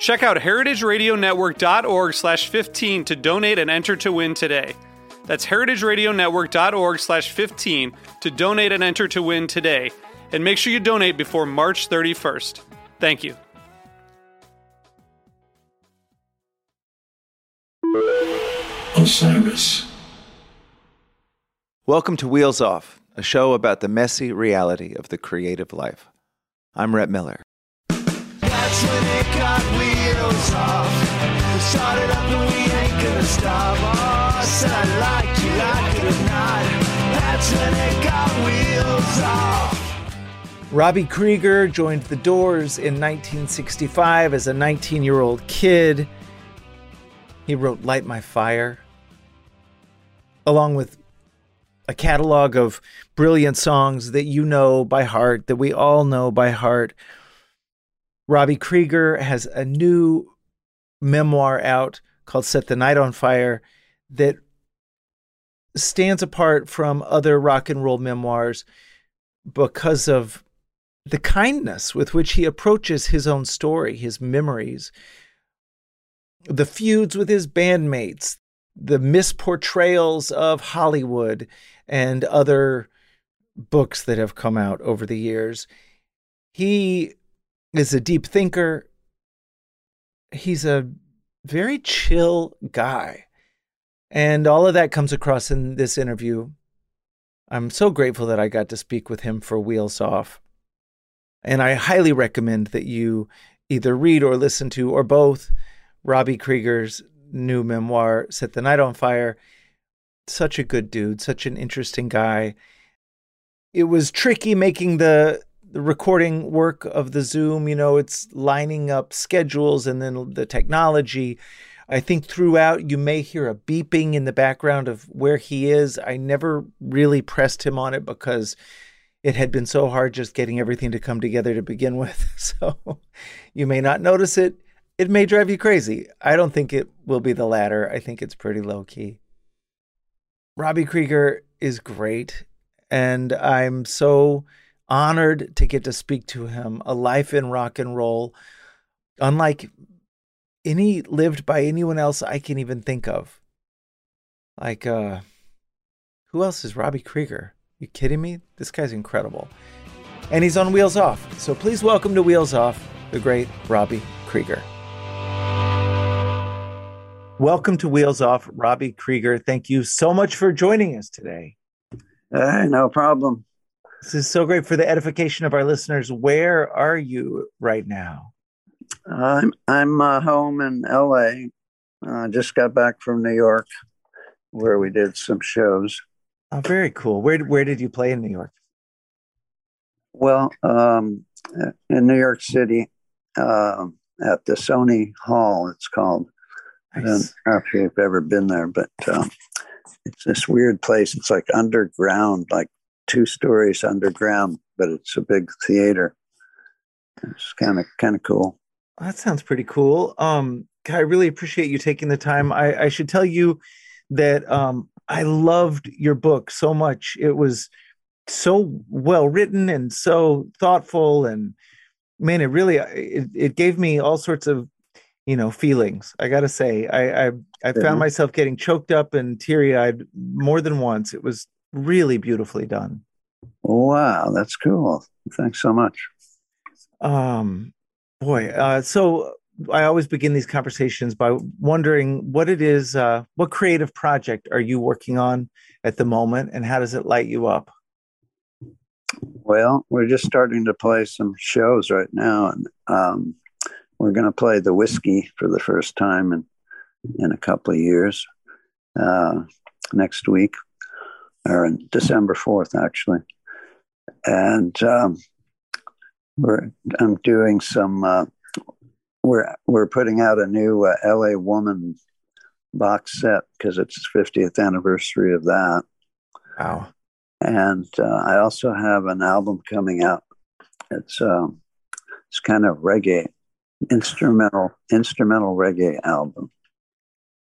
Check out heritageradionetwork.org slash 15 to donate and enter to win today. That's heritageradionetwork.org slash 15 to donate and enter to win today. And make sure you donate before March 31st. Thank you. Osiris. Welcome to Wheels Off, a show about the messy reality of the creative life. I'm Rhett Miller. When it got wheels off. Started up and we ain't gonna stop. Oh, said I like you, like it or not. That's when it got wheels off. Robby Krieger joined the Doors in 1965 as a 19 year old kid. He wrote Light My Fire, along with a catalog of brilliant songs that you know by heart, that we all know by heart. Robby Krieger has a new memoir out called Set the Night on Fire that stands apart from other rock and roll memoirs because of the kindness with which he approaches his own story, his memories, the feuds with his bandmates, the misportrayals of Hollywood and other books that have come out over the years. He is a deep thinker. He's a very chill guy. And all of that comes across in this interview. I'm so grateful that I got to speak with him for Wheels Off. And I highly recommend that you either read or listen to, or both, Robby Krieger's new memoir, Set the Night on Fire. Such a good dude, such an interesting guy. It was tricky making the the recording work of the Zoom, you know, it's lining up schedules and then the technology. I think throughout you may hear a beeping in the background of where he is. I never really pressed him on it because it had been so hard just getting everything to come together to begin with. So you may not notice it. It may drive you crazy. I don't think it will be the latter. I think it's pretty low key. Robby Krieger is great. And I'm so honored to get to speak to him. A life in rock and roll, unlike any lived by anyone else I can even think of. Like, uh, who else is Robby Krieger? You kidding me? This guy's incredible. And he's on Wheels Off. So please welcome to Wheels Off the great Robby Krieger. Welcome to Wheels Off, Robby Krieger. Thank you so much for joining us today. Uh, no problem. This is so great for the edification of our listeners. Where are you right now? I'm I'm uh, home in L.A. Uh, just got back from New York, where we did some shows. Oh, very cool. Where where did you play in New York? Well, um, in New York City, uh, at the Sony Hall, it's called. I don't know if you've ever been there, but um, it's this weird place. It's like underground, like two stories underground, but it's a big theater. It's kind of kind of cool. That sounds pretty cool. Um, I really appreciate you taking the time. I, I should tell you that um, I loved your book so much. It was so well written and so thoughtful, and man, it really it, it gave me all sorts of you know feelings. I got to say, I I, I found myself getting choked up and teary eyed more than once. It was really beautifully done. Wow, that's cool. Thanks so much. Um, boy, uh, so I always begin these conversations by wondering what it is, uh, what creative project are you working on at the moment, and how does it light you up? Well, we're just starting to play some shows right now, and um, we're going to play the Whisky for the first time in in a couple of years uh, next week, or in December fourth, actually. And um, we're I'm doing some. Uh, we're we're putting out a new uh, L.A. Woman box set because it's 50th anniversary of that. Wow. And uh, I also have an album coming out. It's um, it's kind of reggae, instrumental instrumental reggae album.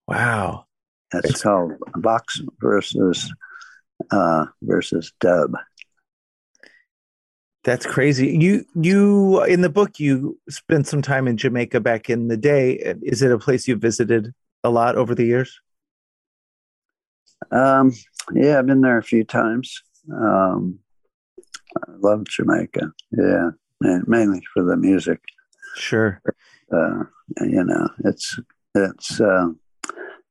Wow. It's, it's called Box versus uh, versus Dub. That's crazy. You you in the book you spent some time in Jamaica back in the day. Is it a place you visited a lot over the years? Um, yeah, I've been there a few times. Um, I love Jamaica. Yeah, mainly for the music. Sure. Uh, you know, it's it's uh,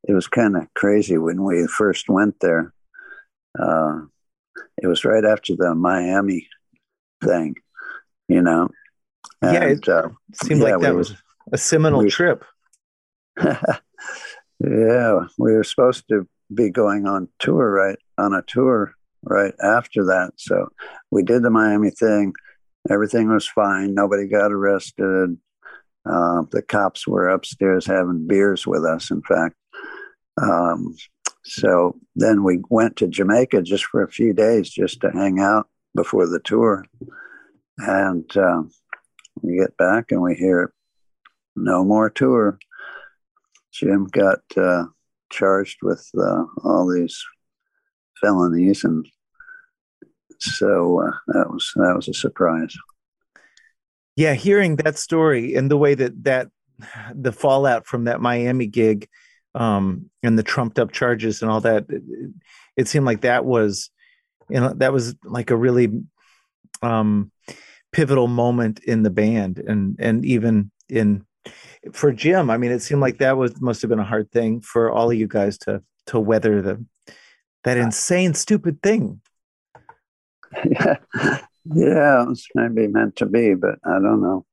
it was kind of crazy when we first went there. Uh, it was right after the Miami thing, you know. And, yeah, it uh, seemed yeah, like that we, was a seminal we, trip. yeah, we were supposed to be going on tour right on a tour right after that. So we did the Miami thing. Everything was fine. Nobody got arrested. Uh, the cops were upstairs having beers with us, in fact. Um, so then we went to Jamaica just for a few days just to hang out before the tour. And uh, we get back and we hear no more tour. Jim got uh, charged with uh, all these felonies, and so uh, that was that was a surprise. Yeah, hearing that story and the way that that the fallout from that Miami gig um, and the trumped up charges and all that, it, it seemed like that was, you know, that was like a really um, pivotal moment in the band and and even in for Jim. I mean, it seemed like that was must have been a hard thing for all of you guys to to weather the that insane stupid thing. Yeah, yeah, it was maybe meant to be, but I don't know.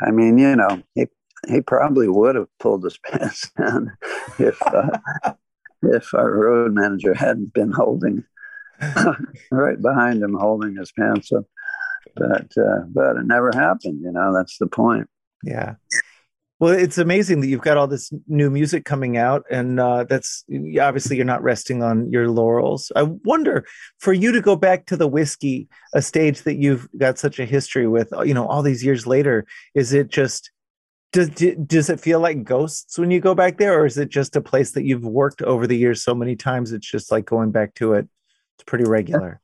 I mean, you know, he he probably would have pulled his pants down if uh, if our road manager hadn't been holding right behind him, holding his pants up. But uh, but it never happened. You know, that's the point. Yeah. Well, it's amazing that you've got all this new music coming out, and uh, that's obviously you're not resting on your laurels. I wonder for you to go back to the Whisky, a stage that you've got such a history with, you know, all these years later. Is it just does does it feel like ghosts when you go back there, or is it just a place that you've worked over the years so many times? It's just like going back to it. It's pretty regular.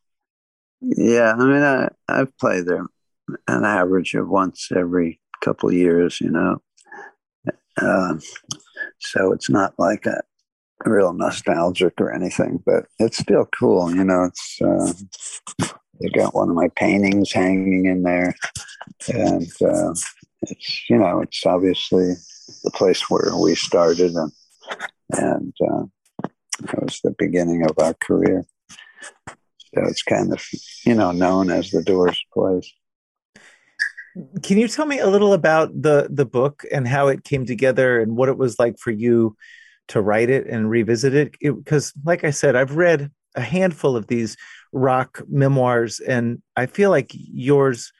Yeah, I mean, I I've played there an average of once every couple of years, you know. Uh, so it's not like a real nostalgic or anything, but it's still cool, you know. It's uh, they got one of my paintings hanging in there, and uh, it's you know it's obviously the place where we started and and uh, it was the beginning of our career. So it's kind of you know known as the doors place. Can you tell me a little about the the book and how it came together and what it was like for you to write it and revisit it? Because like i said i've read a handful of these rock memoirs and i feel like yours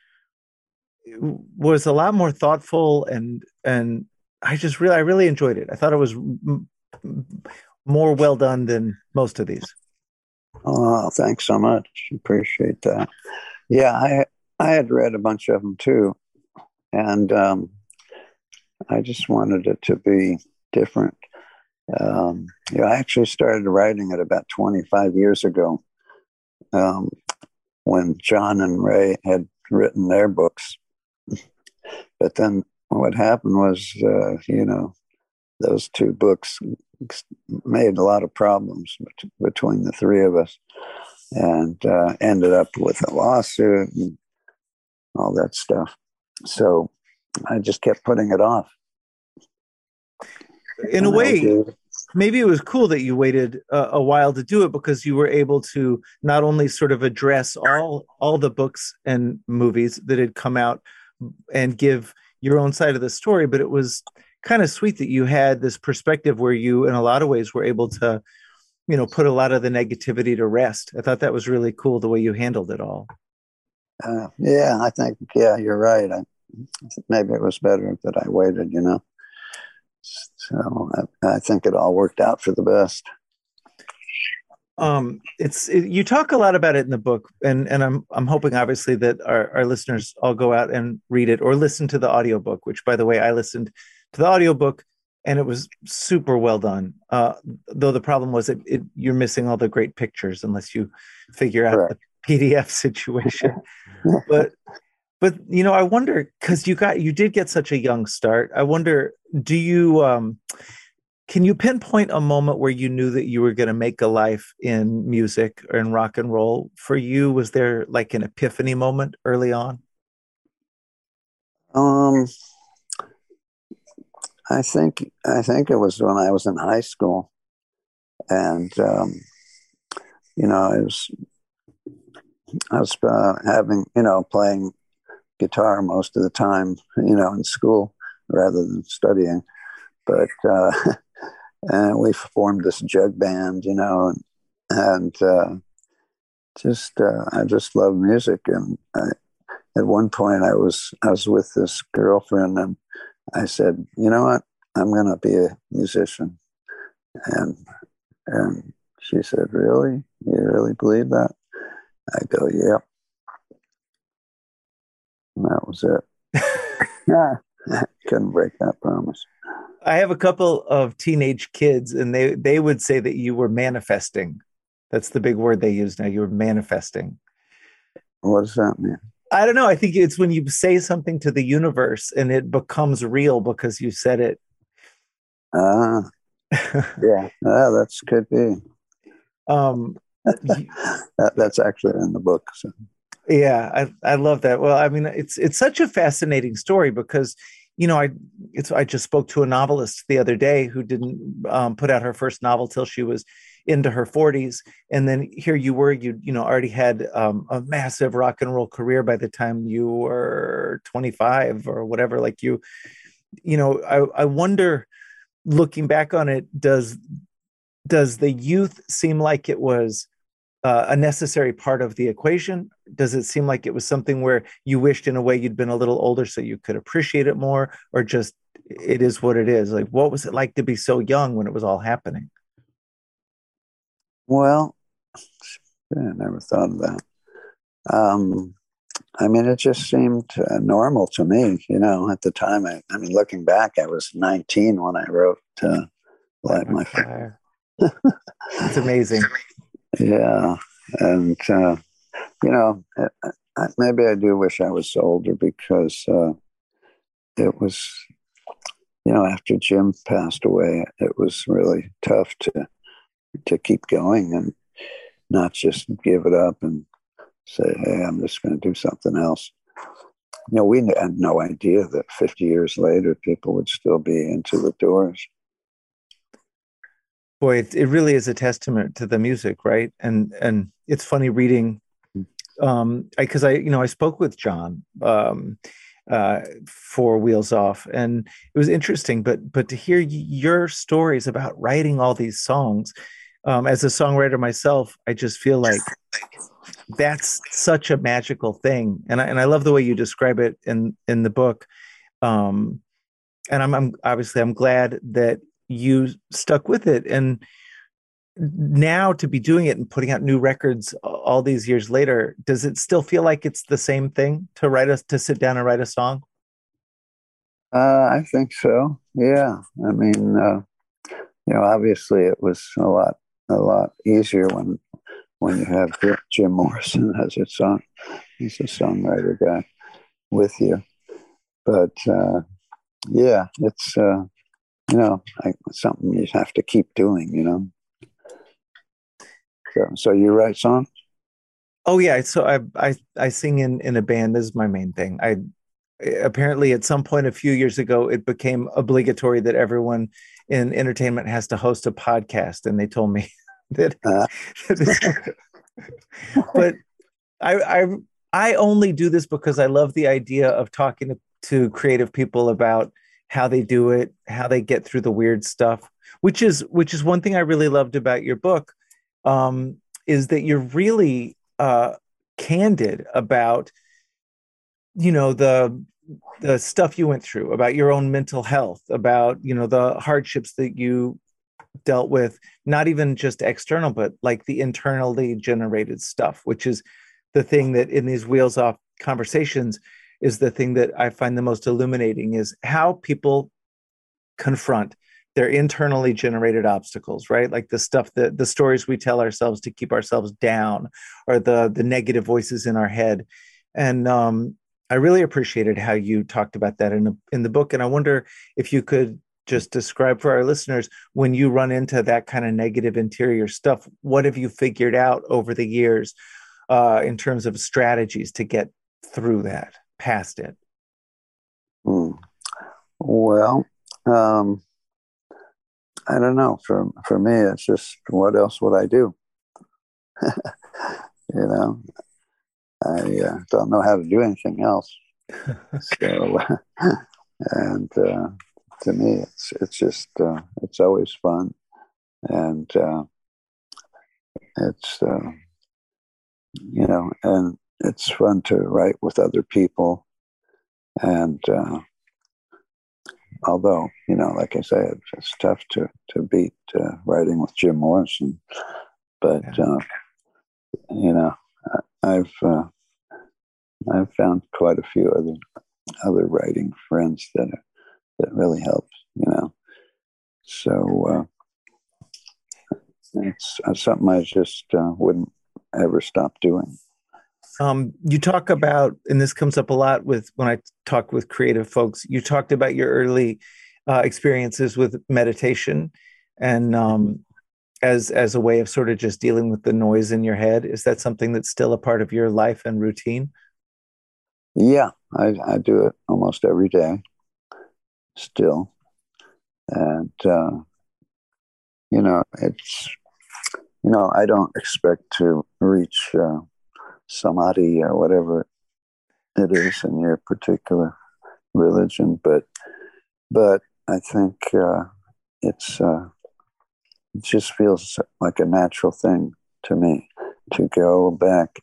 was a lot more thoughtful and and I just really I really enjoyed it. I thought it was m- more well done than most of these. Oh, thanks so much. Appreciate that. Yeah, I I had read a bunch of them too, and um, I just wanted it to be different. Um, you know, I actually started writing it about 25 years ago, um, when John and Ray had written their books but then what happened was, uh, you know, those two books made a lot of problems between the three of us and uh, ended up with a lawsuit and all that stuff. So I just kept putting it off. in a way, maybe it was cool that you waited a, a, while to do it because you were able to not only sort of address all all the books and movies that had come out and give your own side of the story, but it was kind of sweet that you had this perspective where you, in a lot of ways, were able to, you know, put a lot of the negativity to rest. I thought that was really cool the way you handled it all. Uh, yeah, I think yeah, you're right. I, maybe it was better that I waited. You know. So I, I think it all worked out for the best. Um, it's it, you talk a lot about it in the book, and and I'm I'm hoping obviously that our, our listeners all go out and read it or listen to the audiobook, which by the way I listened to the audiobook and it was super well done. Uh, though the problem was that it, you're missing all the great pictures unless you figure out Correct. the PDF situation. but but you know i wonder because you got you did get such a young start i wonder do you um can you pinpoint a moment where you knew that you were going to make a life in music or in rock and roll for you? Was there like an epiphany moment early on? Um i think i think it was when i was in high school. And um you know i was i was uh, having you know playing guitar most of the time, you know, in school rather than studying. But uh, and we formed this jug band, you know, and, and uh, just uh, I just love music. And I, at one point, I was I was with this girlfriend, and I said, you know what, I'm going to be a musician. And and she said, really, you really believe that? I go, yeah. And that was it. yeah, couldn't break that promise. I have a couple of teenage kids, and they they would say that you were manifesting. That's the big word they use now. You were manifesting. What does that mean? I don't know. I think it's when you say something to the universe and it becomes real because you said it. Ah, uh, yeah, uh, that's could be. Um, that, that's actually in the book. So. Yeah, I I love that. Well, I mean, it's it's such a fascinating story because you know I it's I just spoke to a novelist the other day who didn't um, put out her first novel till she was into her 40s and then here you were you you know already had um, a massive rock and roll career by the time you were 25 or whatever like you you know I I wonder looking back on it does does the youth seem like it was uh, a necessary part of the equation? Does it seem like it was something where you wished in a way you'd been a little older so you could appreciate it more, or just it is what it is? Like, what was it like to be so young when it was all happening? Well, I never thought of that. Um, I mean, it just seemed uh, normal to me, you know, at the time. I, I mean, looking back, I was 19 when I wrote uh, Light My Fire. it's amazing. Yeah, and uh, you know, maybe I do wish I was older because uh, it was, you know, after Jim passed away, it was really tough to to keep going and not just give it up and say, "Hey, I'm just going to do something else." You know, we had no idea that 50 years later, people would still be into the Doors boy it, it really is a testament to the music right? And and it's funny reading um because I, I, you know i spoke with john um uh for wheels off and it was interesting but but to hear your stories about writing all these songs um as a songwriter myself i just feel like that's such a magical thing and I, and I love the way you describe it in in the book um and I'm, I'm obviously i'm glad that you stuck with it. And now to be doing it and putting out new records all these years later does it still feel like it's the same thing to write us to sit down and write a song? Uh, i think so. Yeah. I mean uh, you know obviously it was a lot a lot easier when when you have jim morrison as a song he's a songwriter guy with you. But uh, yeah it's uh, you know, like something you have to keep doing, you know. So, so you write songs? Oh yeah, so I I I sing in in a band. This is my main thing. I apparently at some point a few years ago it became obligatory that everyone in entertainment has to host a podcast and they told me that Uh. but I, I i only do this because i love the idea of talking to, to creative people about how they do it how they get through the weird stuff which is which is one thing i really loved about your book um, is that you're really uh, candid about you know the the stuff you went through about your own mental health about you know the hardships that you dealt with not even just external but like the internally generated stuff which is the thing that in these wheels off conversations is the thing that i find the most illuminating is how people confront their internally generated obstacles right? Like the stuff that the stories we tell ourselves to keep ourselves down or the the negative voices in our head. And um I really appreciated how you talked about that in the in the book, and I wonder if you could just describe for our listeners when you run into that kind of negative interior stuff. What have you figured out over the years uh, in terms of strategies to get through that, past it? Hmm. Well, um, I don't know. For for me, it's just what else would I do? you know, I uh, don't know how to do anything else. so, and uh, to me, it's it's just uh, it's always fun, and uh, it's uh, you know, and it's fun to write with other people, and uh, although you know, like I say, it's, tough to to beat uh, writing with Jim Morrison, but Yeah. uh, you know, I- I've uh, I've found quite a few other other writing friends that are, that really helps. You know, so uh, it's uh, something I just uh, wouldn't ever stop doing. Um, you talk about, and this comes up a lot with when I talk with creative folks. You talked about your early uh, experiences with meditation, and um, as as a way of sort of just dealing with the noise in your head. Is that something that's still a part of your life and routine? Yeah, I, I do it almost every day still. And, uh, you know, it's, you know, I don't expect to reach uh, samadhi or whatever it is in your particular religion, but, but I think uh, it's, uh, it just feels like a natural thing to me to go back.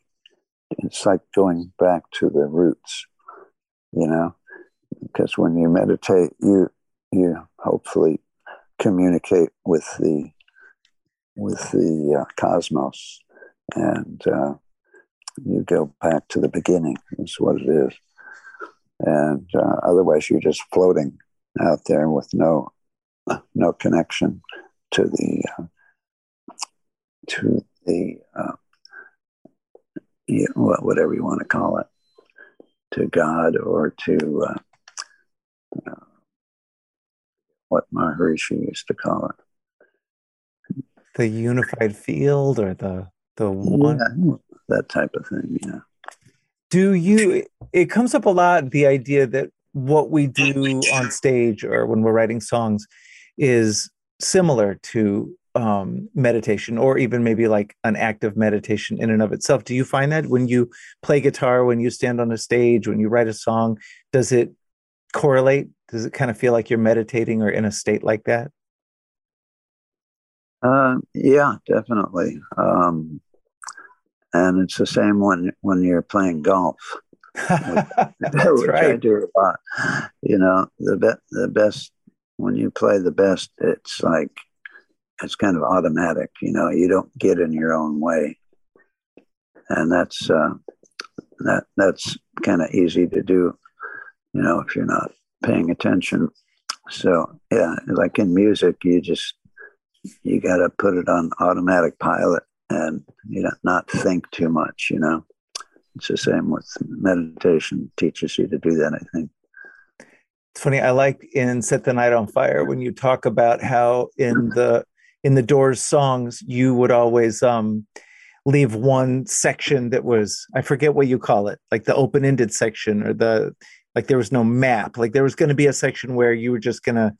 It's like going back to the roots you know because when you meditate you you hopefully communicate with the with the uh, cosmos and uh, you go back to the beginning is what it is and uh, otherwise you're just floating out there with no no connection to the uh, to the uh, wha- whatever you want to call it, to God or to uh, uh, what Maharishi used to call it. The unified field or the the one? That type of thing. Yeah. do you it comes up a lot the idea that what we do on stage or when we're writing songs is similar to um, meditation or even maybe like an act of meditation in and of itself do you find that when you play guitar when you stand on a stage when you write a song does it correlate does it kind of feel like you're meditating or in a state like that Uh, yeah, definitely. Um, and it's the same when when you're playing golf. that's which I right do a lot. You know, the be- the best when you play the best, it's like it's kind of automatic. You know, you don't get in your own way, and that's uh, that that's kind of easy to do. You know, if you're not paying attention. So yeah, like in music, you just you got to put it on automatic pilot and you know not think too much. You know. It's the same with meditation. Teaches you to do that, I think. It's funny. I like in "Set the Night on Fire" when you talk about how in the in the Doors songs you would always um, leave one section that was I forget what you call it, like the open ended section or the Like there was no map. Like there was going to be a section where you were just going to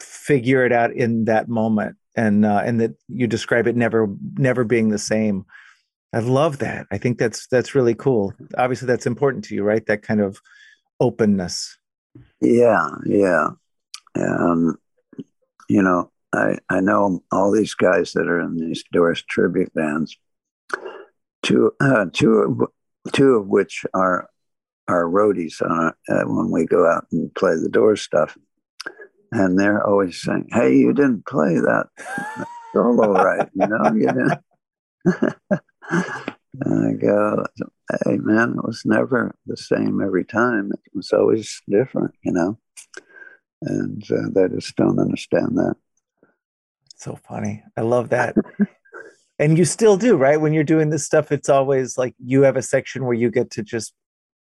figure it out in that moment, and uh, and that you describe it never never being the same. I love that. I think that's that's really cool. Obviously, that's important to you, right? That kind of openness. Yeah, yeah. Um, you know, I I know all these guys that are in these Doors tribute bands. Two, uh, two, two of which are are roadies on uh, when we go out and play the Doors stuff, and they're always saying, "Hey, you didn't play that solo right, you know, you didn't." I go, "Hey, man, it was never the same every time. It was always different, you know." And uh, they just don't understand that. So funny. I love that. and you still do, right? When you're doing this stuff, it's always like you have a section where you get to just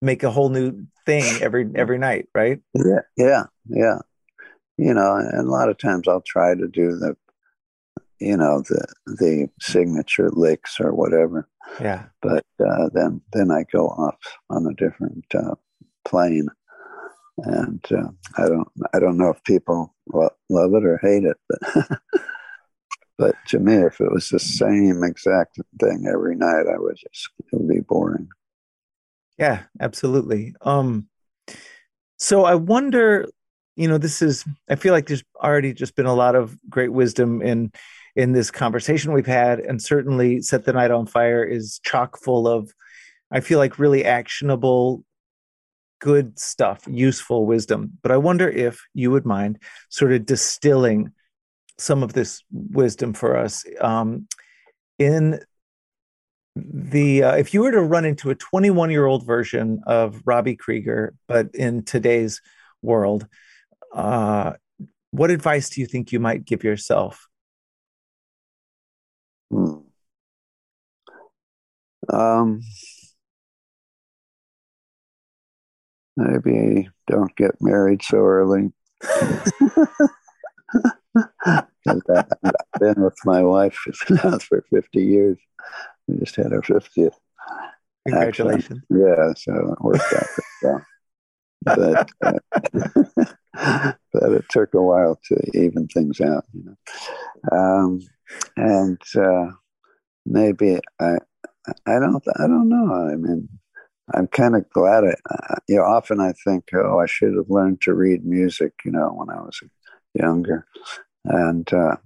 make a whole new thing every every night, right? Yeah, yeah, yeah. You know, and a lot of times I'll try to do the, you know, the the signature licks or whatever. Yeah. But uh, then then I go off on a different uh, plane, and uh, I don't I don't know if people lo- love it or hate it, but but to me, if it was the same exact thing every night, I would just it would be boring. Yeah, absolutely. Um, so I wonder, you know, this is I feel like there's already just been a lot of great wisdom in in this conversation we've had, and certainly Set the Night on Fire is chock full of, I feel like really actionable, good stuff, useful wisdom. But I wonder if you would mind sort of distilling some of this wisdom for us um, in the uh, if you were to run into a 21 year old version of Robby Krieger, but in today's world, uh, what advice do you think you might give yourself? Hmm. Um, maybe don't get married so early. I've been with my wife now for 50 years. We just had our 50th. Congratulations. Actually. Yeah, so it worked out well. But, uh, but it took a while to even things out, you know. Um, and uh, maybe I, I don't, I don't know. I mean, I'm kind of glad. I, you know, often I think, oh, I should have learned to read music, you know, when I was younger, and uh,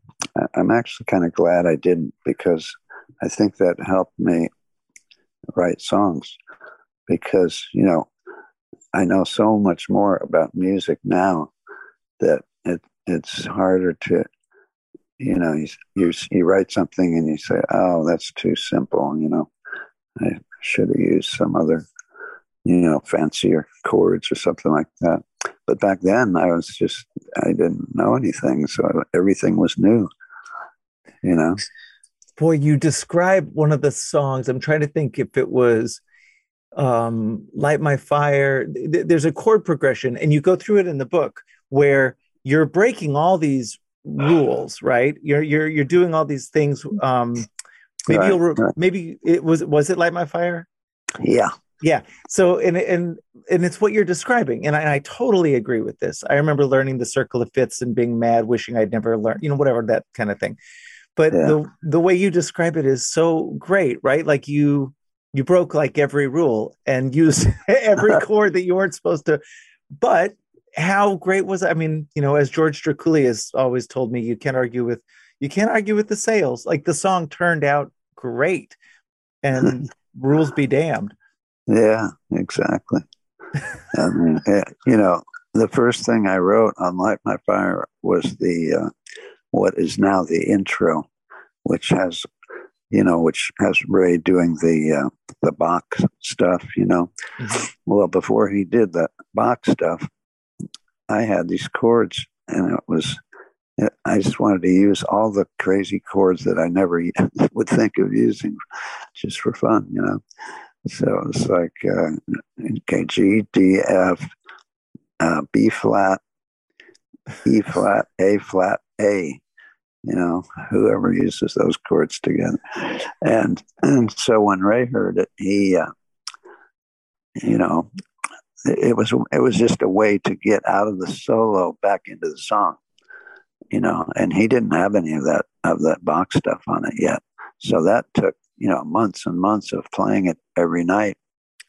I'm actually kind of glad I didn't because I think that helped me write songs because, you know, I know so much more about music now that it, it's harder to, you know, you, you, you write something and you say, oh, that's too simple, you know, I should have used some other, you know, fancier chords or something like that. But back then I was just, I didn't know anything. So everything was new, you know boy, you describe one of the songs. I'm trying to think if it was um, Light My Fire. There's a chord progression, and you go through it in the book where you're breaking all these rules, right? You're you're you're doing all these things. Um, maybe Right, you'll re- right. maybe it was was it Light My Fire? Yeah. Yeah. So and and and it's what you're describing, and I, I totally agree with this. I remember learning the circle of fifths and being mad, wishing I'd never learned, you know, whatever that kind of thing. But Yeah. the the way you describe it is so great, right? Like you you broke like every rule and used every chord that you weren't supposed to. But how great was? I mean, you know, as George Drakoulias always told me, you can't argue with you can't argue with the sales. Like the song turned out great, and rules be damned. Yeah, exactly. I mean, you know, the first thing I wrote on Light My Fire was the uh, what is now the intro, which has, you know, which has Ray doing the uh, the Bach stuff. You know, Mhm. well before he did that Bach stuff, I had these chords, and it was. I just wanted to use all the crazy chords that I never would think of using, just for fun, you know. So it's like uh, okay, G, D, F, uh, B flat, E flat, A flat, A. You know, whoever uses those chords together, and and so when Ray heard it, he, uh, you know, it was it was just a way to get out of the solo back into the song, you know. And he didn't have any of that of that Bach stuff on it yet, so that took you know months and months of playing it every night.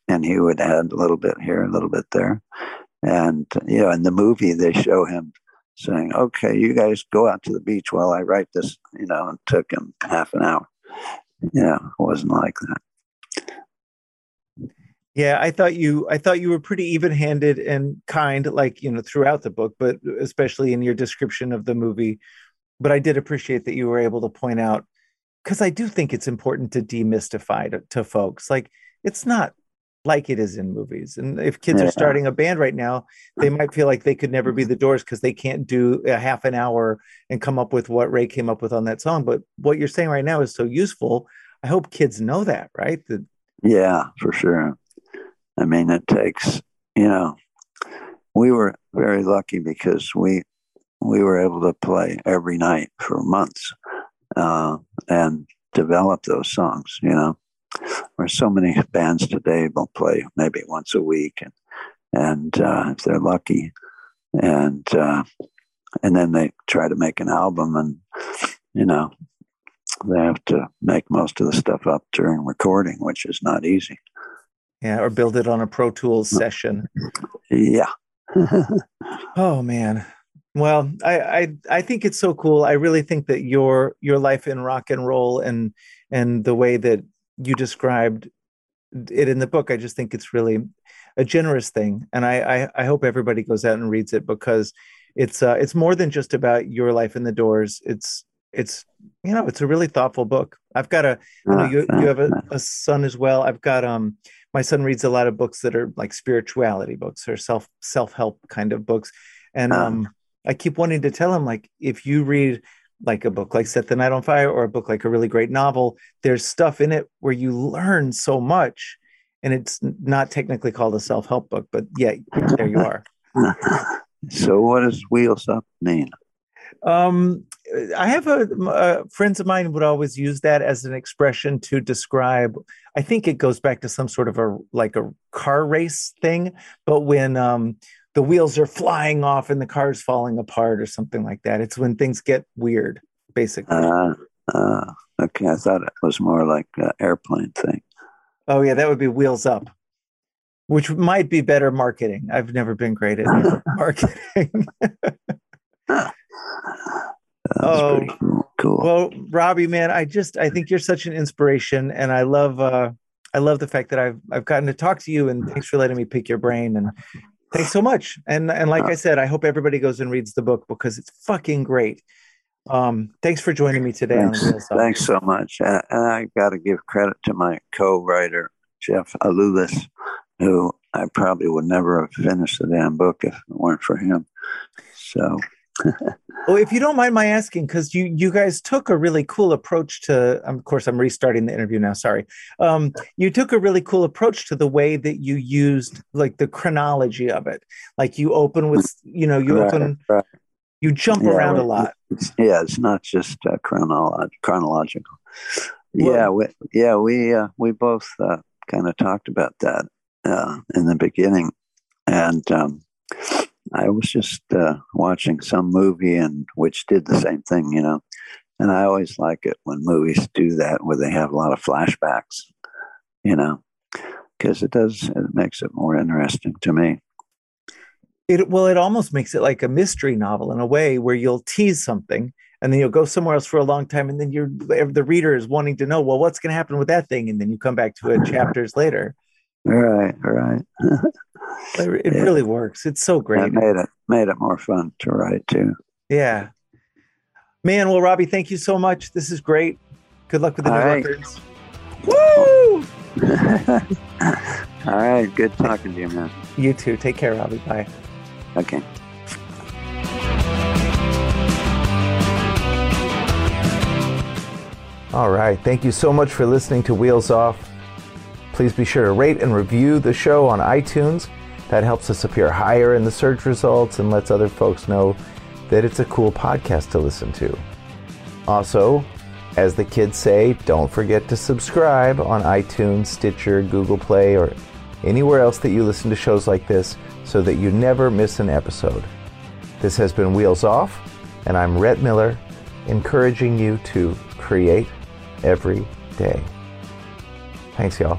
And he would add a little bit here, a little bit there, and you know, in the movie they show him saying, "Okay, you guys go out to the beach while I write this." You know, it took him half an hour. Yeah, it wasn't like that. Yeah, I thought you I thought you were pretty even-handed and kind like, you know, throughout the book, but especially in your description of the movie. But I did appreciate that you were able to point out cuz I do think it's important to demystify to, to folks. Like it's not like it is in movies. And if kids Yeah. are starting a band right now, they might feel like they could never be the doors because they can't do a half an hour and come up with what Ray came up with on that song. But what you're saying right now is so useful. I hope kids know that, right? That Yeah, for sure. I mean, it takes, you know, we were very lucky because we we were able to play every night for months uh, and develop those songs. You know, where so many bands today will play maybe once a week, and and uh, if they're lucky, and uh, and then they try to make an album, and you know, they have to make most of the stuff up during recording, which is not easy. yeah, or build it on a Pro Tools session. Yeah. Oh man. Well, I, I I think it's so cool. I really think that your your life in rock and roll and and the way that you described it in the book, I just think it's really a generous thing. And I I, I hope everybody goes out and reads it because it's uh it's more than just about your life in the doors. It's it's you know it's a really thoughtful book. I've got a know you you have a, a son as well. I've got um my son reads a lot of books that are like spirituality books or self self help kind of books, and Ah. um I keep wanting to tell him like if you read like a book like Set the Night on Fire or a book like a really great novel, there's stuff in it where you learn so much, and it's not technically called a self help book, but yeah, there you are. so what does wheels up mean? Um, I have a uh, friends of mine would always use that as an expression to describe. I think it goes back to some sort of a like a car race thing, but when um, the wheels are flying off and the car's falling apart or something like that. It's when things get weird, basically. Uh, uh, okay, I thought it was more like an airplane thing. oh yeah, that would be wheels up, which might be better marketing. I've never been great at marketing. Oh. cool. cool. Well, Robby, man, I just I think you're such an inspiration, and I love uh I love the fact that I've I've gotten to talk to you, and thanks for letting me pick your brain, and thanks so much. And and like I said, I hope everybody goes and reads the book because it's fucking great. Um, thanks for joining me today thanks, thanks so much. Uh, and I got to give credit to my co-writer Jeff Alulis, who I probably would never have finished the damn book if it weren't for him. So Well, if you don't mind my asking, because you you guys took a really cool approach to. Of course, I'm restarting the interview now. Sorry. Um, you took a really cool approach to the way that you used like the chronology of it. Like you open with, you know, you Right, open, right. you jump Yeah, around a lot. Yeah, it's not just uh, chronolo- chronological. Well- yeah, we, yeah, we uh, we both uh, kind of talked about that uh, in the beginning, and um, I was just uh, watching some movie and which did the same thing, you know. And I always like it when movies do that, where they have a lot of flashbacks, you know, because it does it makes it more interesting to me. It well, it almost makes it like a mystery novel in a way where you'll tease something and then you'll go somewhere else for a long time, and then you're the reader is wanting to know, well, what's going to happen with that thing, and then you come back to it chapters later. Right, right. It, it Yeah. really works. It's so great. That made it made it more fun to write too. Yeah. Man, well, Robby, thank you so much. This is great. Good luck with the new All right. records. Woo! All right, good talking to you, man. You too. Take care, Robby. Bye. Okay. All right. Thank you so much for listening to Wheels Off. Please be sure to rate and review the show on iTunes. That helps us appear higher in the search results and lets other folks know that it's a cool podcast to listen to. Also, as the kids say, don't forget to subscribe on iTunes, Stitcher, Google Play, or anywhere else that you listen to shows like this so that you never miss an episode. This has been Wheels Off, and I'm Rhett Miller, encouraging you to create every day. Thanks, y'all.